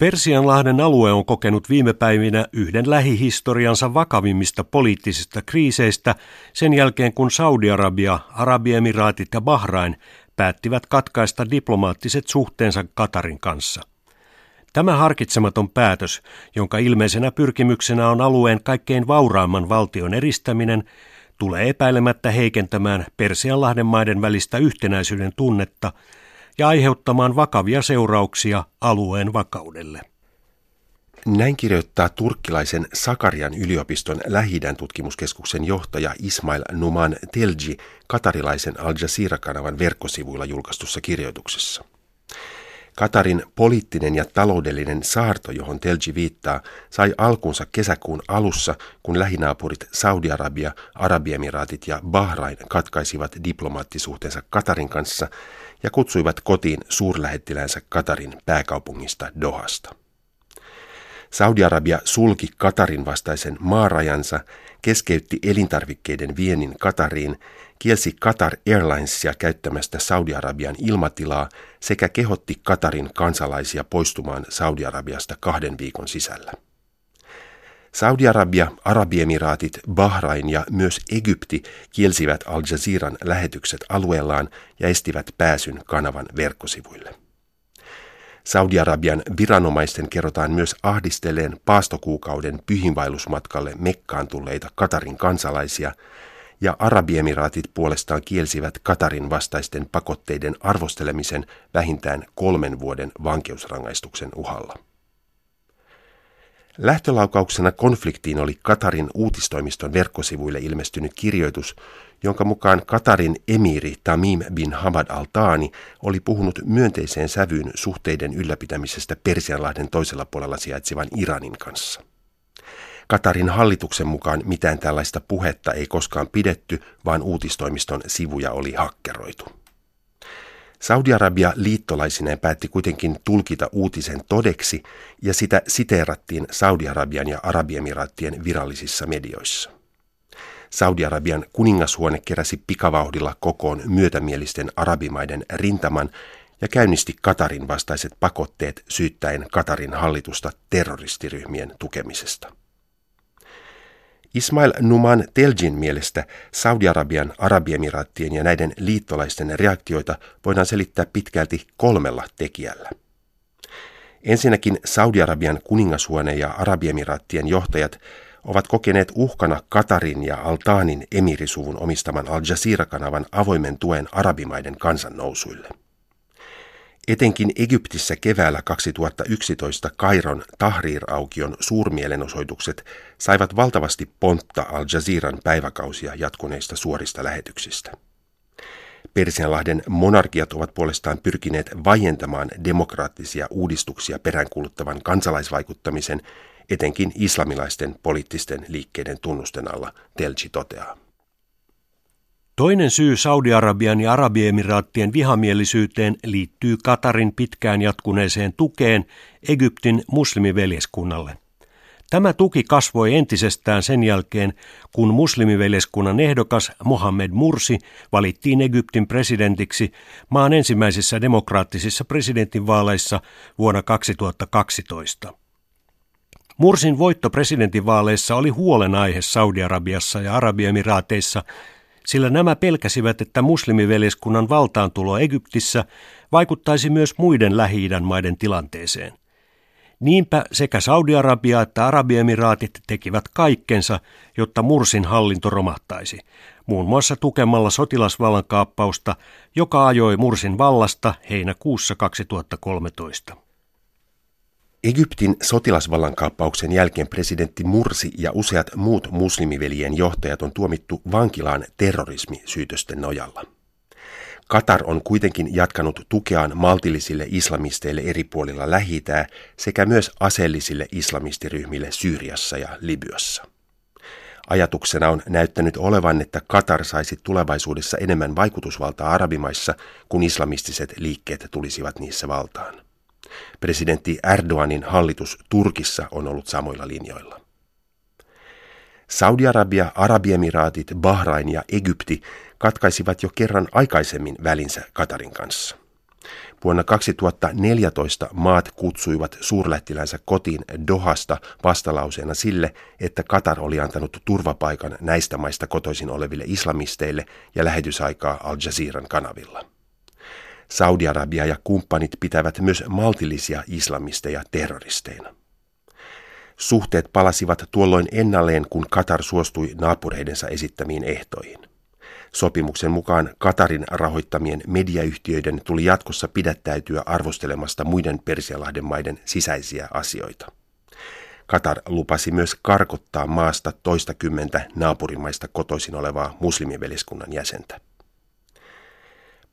Persianlahden alue on kokenut viime päivinä yhden lähihistoriansa vakavimmista poliittisista kriiseistä sen jälkeen kun Saudi-Arabia, Arabiemiraatit ja Bahrain päättivät katkaista diplomaattiset suhteensa Katarin kanssa. Tämä harkitsematon päätös, jonka ilmeisenä pyrkimyksenä on alueen kaikkein vauraamman valtion eristäminen, tulee epäilemättä heikentämään Persianlahden maiden välistä yhtenäisyyden tunnetta – ja aiheuttamaan vakavia seurauksia alueen vakaudelle. Näin kirjoittaa turkkilaisen Sakarian yliopiston lähi tutkimuskeskuksen johtaja Ismail Numan Telji katarilaisen Al Jazeera-kanavan verkkosivuilla julkaistussa kirjoituksessa. Katarin poliittinen ja taloudellinen saarto, johon Telji viittaa, sai alkunsa kesäkuun alussa, kun lähinaapurit Saudi-Arabia, Arabiemiraatit ja Bahrain katkaisivat diplomaattisuhteensa Katarin kanssa ja kutsuivat kotiin suurlähettiläänsä Katarin pääkaupungista Dohasta. Saudi-Arabia sulki Katarin vastaisen maarajansa, keskeytti elintarvikkeiden viennin Katariin, kielsi Qatar Airlinesia käyttämästä Saudi-Arabian ilmatilaa sekä kehotti Katarin kansalaisia poistumaan Saudi-Arabiasta kahden viikon sisällä. Saudi-Arabia, Arabiemiraatit, Bahrain ja myös Egypti kielsivät Al Jazeeran lähetykset alueellaan ja estivät pääsyn kanavan verkkosivuille. Saudi-Arabian viranomaisten kerrotaan myös ahdisteleen paastokuukauden pyhinvailusmatkalle Mekkaan tulleita Katarin kansalaisia, ja Arabiemiraatit puolestaan kielsivät Katarin vastaisten pakotteiden arvostelemisen vähintään kolmen vuoden vankeusrangaistuksen uhalla. Lähtölaukauksena konfliktiin oli Katarin uutistoimiston verkkosivuille ilmestynyt kirjoitus, jonka mukaan Katarin emiri Tamim bin Hamad al-Taani oli puhunut myönteiseen sävyyn suhteiden ylläpitämisestä Persianlahden toisella puolella sijaitsevan Iranin kanssa. Katarin hallituksen mukaan mitään tällaista puhetta ei koskaan pidetty, vaan uutistoimiston sivuja oli hakkeroitu. Saudi-Arabia liittolaisineen päätti kuitenkin tulkita uutisen todeksi ja sitä siteerattiin Saudi-Arabian ja Arabiemiraattien virallisissa medioissa. Saudi-Arabian kuningashuone keräsi pikavauhdilla kokoon myötämielisten arabimaiden rintaman ja käynnisti Katarin vastaiset pakotteet syyttäen Katarin hallitusta terroristiryhmien tukemisesta. Ismail Numan Teljin mielestä Saudi-Arabian, Arabiemiraattien ja näiden liittolaisten reaktioita voidaan selittää pitkälti kolmella tekijällä. Ensinnäkin Saudi-Arabian kuningashuone ja Arabiemiraattien johtajat ovat kokeneet uhkana Katarin ja Altaanin emirisuvun omistaman Al Jazeera-kanavan avoimen tuen arabimaiden kansannousuille. Etenkin Egyptissä keväällä 2011 Kairon Tahrir-aukion suurmielenosoitukset saivat valtavasti pontta Al Jazeeran päiväkausia jatkuneista suorista lähetyksistä. Persianlahden monarkiat ovat puolestaan pyrkineet vaientamaan demokraattisia uudistuksia peräänkuuluttavan kansalaisvaikuttamisen etenkin islamilaisten poliittisten liikkeiden tunnusten alla, Telci toteaa. Toinen syy Saudi-Arabian ja Arabiemiraattien vihamielisyyteen liittyy Katarin pitkään jatkuneeseen tukeen Egyptin muslimiveljeskunnalle. Tämä tuki kasvoi entisestään sen jälkeen, kun muslimiveljeskunnan ehdokas Mohammed Mursi valittiin Egyptin presidentiksi maan ensimmäisissä demokraattisissa presidentinvaaleissa vuonna 2012. Mursin voitto presidentinvaaleissa oli huolenaihe Saudi-Arabiassa ja Arabiemiraateissa sillä nämä pelkäsivät, että muslimiveljeskunnan valtaantulo Egyptissä vaikuttaisi myös muiden lähi maiden tilanteeseen. Niinpä sekä Saudi-Arabia että Arabiemiraatit tekivät kaikkensa, jotta Mursin hallinto romahtaisi, muun muassa tukemalla sotilasvallan kaappausta, joka ajoi Mursin vallasta heinäkuussa 2013. Egyptin sotilasvallankaappauksen jälkeen presidentti Mursi ja useat muut muslimiveljen johtajat on tuomittu vankilaan terrorismisyytösten nojalla. Katar on kuitenkin jatkanut tukeaan maltillisille islamisteille eri puolilla lähi sekä myös aseellisille islamistiryhmille Syyriassa ja Libyassa. Ajatuksena on näyttänyt olevan, että Katar saisi tulevaisuudessa enemmän vaikutusvaltaa arabimaissa, kun islamistiset liikkeet tulisivat niissä valtaan. Presidentti Erdoganin hallitus Turkissa on ollut samoilla linjoilla. Saudi-Arabia, Arabiemiraatit, Bahrain ja Egypti katkaisivat jo kerran aikaisemmin välinsä Katarin kanssa. Vuonna 2014 maat kutsuivat suurlähettilänsä kotiin Dohasta vastalauseena sille, että Katar oli antanut turvapaikan näistä maista kotoisin oleville islamisteille ja lähetysaikaa Al Jazeeran kanavilla. Saudi-Arabia ja kumppanit pitävät myös maltillisia islamisteja terroristeina. Suhteet palasivat tuolloin ennalleen, kun Katar suostui naapureidensa esittämiin ehtoihin. Sopimuksen mukaan Katarin rahoittamien mediayhtiöiden tuli jatkossa pidättäytyä arvostelemasta muiden Persialahden maiden sisäisiä asioita. Katar lupasi myös karkottaa maasta toistakymmentä naapurimaista kotoisin olevaa muslimiveliskunnan jäsentä.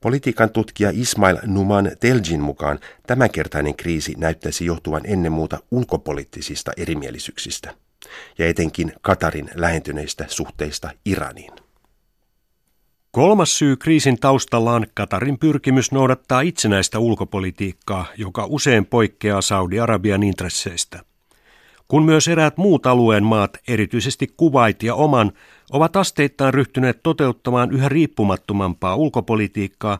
Politiikan tutkija Ismail Numan Teljin mukaan tämänkertainen kriisi näyttäisi johtuvan ennen muuta ulkopoliittisista erimielisyyksistä ja etenkin Katarin lähentyneistä suhteista Iraniin. Kolmas syy kriisin taustalla on Katarin pyrkimys noudattaa itsenäistä ulkopolitiikkaa, joka usein poikkeaa Saudi-Arabian intresseistä. Kun myös eräät muut alueen maat, erityisesti Kuwait ja Oman, ovat asteittain ryhtyneet toteuttamaan yhä riippumattomampaa ulkopolitiikkaa,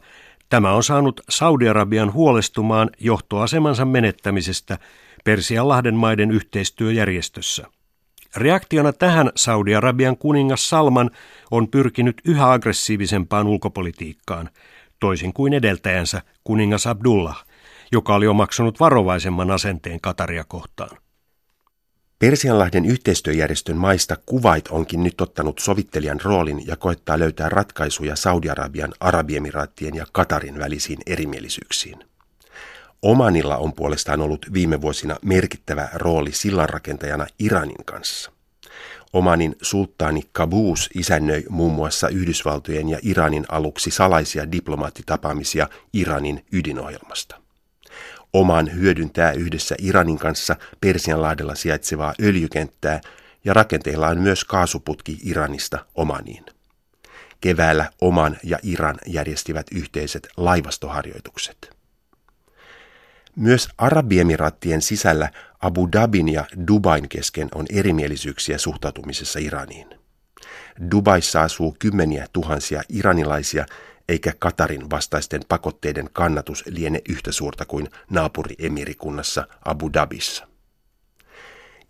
tämä on saanut Saudi-Arabian huolestumaan johtoasemansa menettämisestä Persianlahden maiden yhteistyöjärjestössä. Reaktiona tähän Saudi-Arabian kuningas Salman on pyrkinyt yhä aggressiivisempaan ulkopolitiikkaan, toisin kuin edeltäjänsä kuningas Abdullah, joka oli omaksunut varovaisemman asenteen Kataria kohtaan. Persianlahden yhteistyöjärjestön maista Kuvait onkin nyt ottanut sovittelijan roolin ja koettaa löytää ratkaisuja Saudi-Arabian, Arabiemiraattien ja Katarin välisiin erimielisyyksiin. Omanilla on puolestaan ollut viime vuosina merkittävä rooli sillanrakentajana Iranin kanssa. Omanin sulttaani Kabus isännöi muun muassa Yhdysvaltojen ja Iranin aluksi salaisia diplomaattitapaamisia Iranin ydinohjelmasta. Oman hyödyntää yhdessä Iranin kanssa Persianlahdella sijaitsevaa öljykenttää ja rakenteilla on myös kaasuputki Iranista Omaniin. Keväällä Oman ja Iran järjestivät yhteiset laivastoharjoitukset. Myös Arabiemiraattien sisällä Abu Dhabin ja Dubain kesken on erimielisyyksiä suhtautumisessa Iraniin. Dubaissa asuu kymmeniä tuhansia iranilaisia, eikä Katarin vastaisten pakotteiden kannatus liene yhtä suurta kuin naapuriemirikunnassa Abu Dhabissa.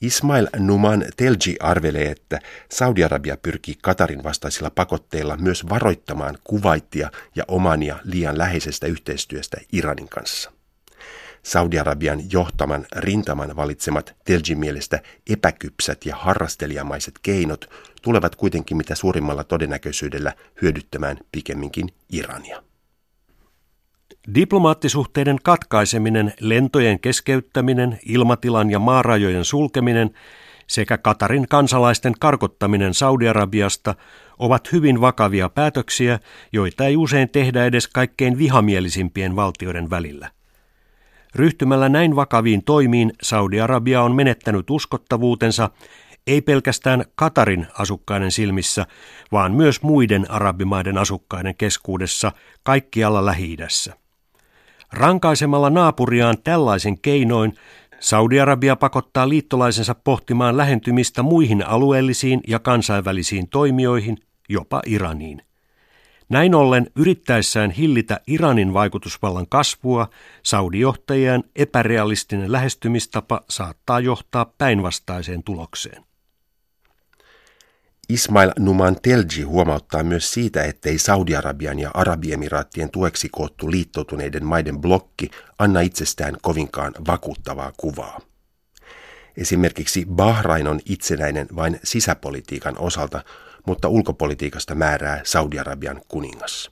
Ismail Numan Telji arvelee, että Saudi-Arabia pyrkii Katarin vastaisilla pakotteilla myös varoittamaan Kuwaitia ja Omania liian läheisestä yhteistyöstä Iranin kanssa. Saudi-Arabian johtaman rintaman valitsemat Teljin mielestä epäkypsät ja harrastelijamaiset keinot tulevat kuitenkin mitä suurimmalla todennäköisyydellä hyödyttämään pikemminkin Irania. Diplomaattisuhteiden katkaiseminen, lentojen keskeyttäminen, ilmatilan ja maarajojen sulkeminen sekä Katarin kansalaisten karkottaminen Saudi-Arabiasta ovat hyvin vakavia päätöksiä, joita ei usein tehdä edes kaikkein vihamielisimpien valtioiden välillä. Ryhtymällä näin vakaviin toimiin Saudi-Arabia on menettänyt uskottavuutensa ei pelkästään Katarin asukkaiden silmissä, vaan myös muiden arabimaiden asukkaiden keskuudessa kaikkialla lähi. Rankaisemalla naapuriaan tällaisen keinoin Saudi-Arabia pakottaa liittolaisensa pohtimaan lähentymistä muihin alueellisiin ja kansainvälisiin toimijoihin, jopa Iraniin. Näin ollen yrittäessään hillitä Iranin vaikutusvallan kasvua, Saudi-johtajien epärealistinen lähestymistapa saattaa johtaa päinvastaiseen tulokseen. Ismail Numan Telji huomauttaa myös siitä, ettei Saudi-Arabian ja Arabiemiraattien tueksi koottu liittoutuneiden maiden blokki anna itsestään kovinkaan vakuuttavaa kuvaa. Esimerkiksi Bahrain on itsenäinen vain sisäpolitiikan osalta, mutta ulkopolitiikasta määrää Saudi-Arabian kuningas.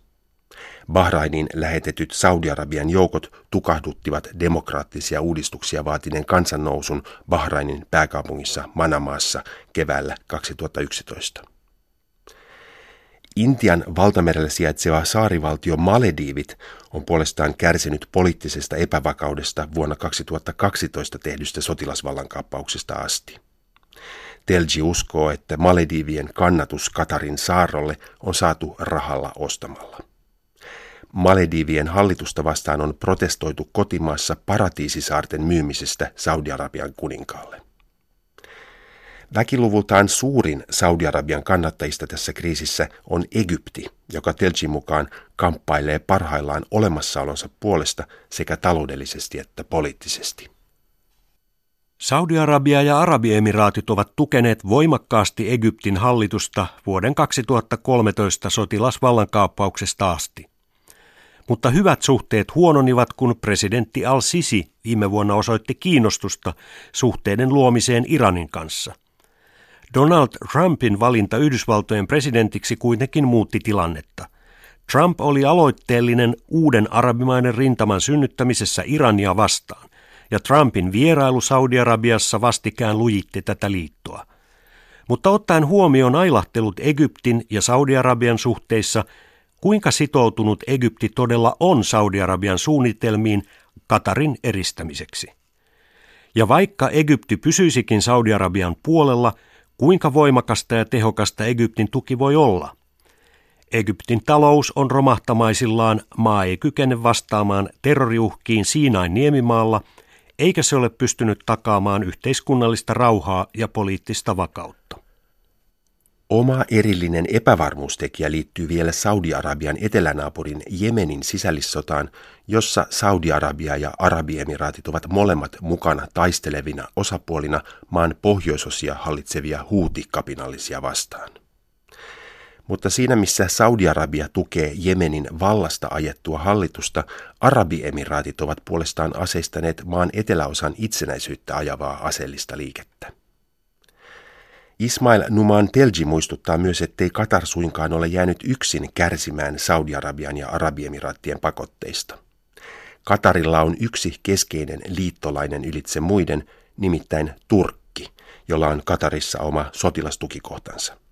Bahrainin lähetetyt Saudi-Arabian joukot tukahduttivat demokraattisia uudistuksia vaatineen kansannousun Bahrainin pääkaupungissa Manamaassa keväällä 2011. Intian valtamerellä sijaitseva saarivaltio Malediivit on puolestaan kärsinyt poliittisesta epävakaudesta vuonna 2012 tehdystä sotilasvallankaappauksesta asti. Telji uskoo, että Maledivien kannatus Katarin saarrolle on saatu rahalla ostamalla. Maledivien hallitusta vastaan on protestoitu kotimaassa paratiisisaarten myymisestä Saudi-Arabian kuninkaalle. Väkiluvultaan suurin Saudi-Arabian kannattajista tässä kriisissä on Egypti, joka Telcin mukaan kamppailee parhaillaan olemassaolonsa puolesta sekä taloudellisesti että poliittisesti. Saudi-Arabia ja Arabiemiraatit ovat tukeneet voimakkaasti Egyptin hallitusta vuoden 2013 sotilasvallankaappauksesta asti. Mutta hyvät suhteet huononivat, kun presidentti al-Sisi viime vuonna osoitti kiinnostusta suhteiden luomiseen Iranin kanssa. Donald Trumpin valinta Yhdysvaltojen presidentiksi kuitenkin muutti tilannetta. Trump oli aloitteellinen uuden arabimainen rintaman synnyttämisessä Irania vastaan ja Trumpin vierailu Saudi-Arabiassa vastikään lujitti tätä liittoa. Mutta ottaen huomioon ailahtelut Egyptin ja Saudi-Arabian suhteissa, kuinka sitoutunut Egypti todella on Saudi-Arabian suunnitelmiin Katarin eristämiseksi? Ja vaikka Egypti pysyisikin Saudi-Arabian puolella, kuinka voimakasta ja tehokasta Egyptin tuki voi olla? Egyptin talous on romahtamaisillaan, maa ei kykene vastaamaan terroriuhkiin Siinain niemimaalla – eikä se ole pystynyt takaamaan yhteiskunnallista rauhaa ja poliittista vakautta. Oma erillinen epävarmuustekijä liittyy vielä Saudi-Arabian etelänaapurin Jemenin sisällissotaan, jossa Saudi-Arabia ja Arabiemiraatit ovat molemmat mukana taistelevina osapuolina maan pohjoisosia hallitsevia huutikapinallisia vastaan. Mutta siinä missä Saudi-Arabia tukee Jemenin vallasta ajettua hallitusta, Arabiemiraatit ovat puolestaan aseistaneet maan eteläosan itsenäisyyttä ajavaa aseellista liikettä. Ismail Numan Telji muistuttaa myös, ettei Katar suinkaan ole jäänyt yksin kärsimään Saudi-Arabian ja Arabiemiraattien pakotteista. Katarilla on yksi keskeinen liittolainen ylitse muiden, nimittäin Turkki, jolla on Katarissa oma sotilastukikohtansa.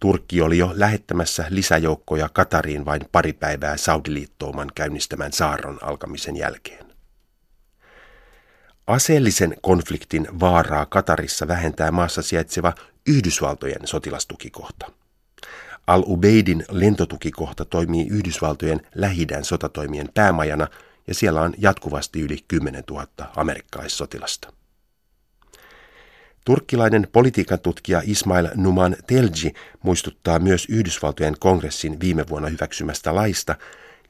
Turkki oli jo lähettämässä lisäjoukkoja Katariin vain pari päivää Saudiliittouman käynnistämän saarron alkamisen jälkeen. Aseellisen konfliktin vaaraa Katarissa vähentää maassa sijaitseva Yhdysvaltojen sotilastukikohta. Al-Ubeidin lentotukikohta toimii Yhdysvaltojen lähidän sotatoimien päämajana ja siellä on jatkuvasti yli 10 000 amerikkalaissotilasta. Turkkilainen politiikan tutkija Ismail Numan Telji muistuttaa myös Yhdysvaltojen kongressin viime vuonna hyväksymästä laista,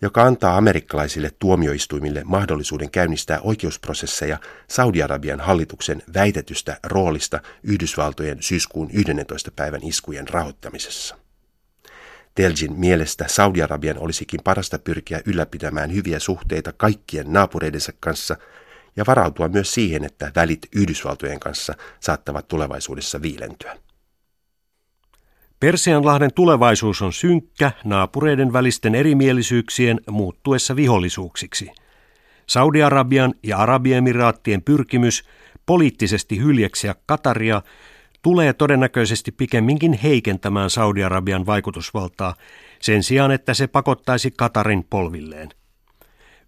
joka antaa amerikkalaisille tuomioistuimille mahdollisuuden käynnistää oikeusprosesseja Saudi-Arabian hallituksen väitetystä roolista Yhdysvaltojen syyskuun 11. päivän iskujen rahoittamisessa. Teljin mielestä Saudi-Arabian olisikin parasta pyrkiä ylläpitämään hyviä suhteita kaikkien naapureidensa kanssa – ja varautua myös siihen, että välit Yhdysvaltojen kanssa saattavat tulevaisuudessa viilentyä. Persianlahden tulevaisuus on synkkä naapureiden välisten erimielisyyksien muuttuessa vihollisuuksiksi. Saudi-Arabian ja Arabiemiraattien pyrkimys poliittisesti hyljeksiä Kataria tulee todennäköisesti pikemminkin heikentämään Saudi-Arabian vaikutusvaltaa sen sijaan, että se pakottaisi Katarin polvilleen.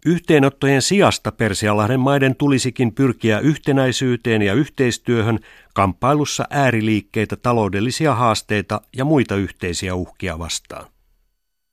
Yhteenottojen sijasta Persialahden maiden tulisikin pyrkiä yhtenäisyyteen ja yhteistyöhön kamppailussa ääriliikkeitä, taloudellisia haasteita ja muita yhteisiä uhkia vastaan.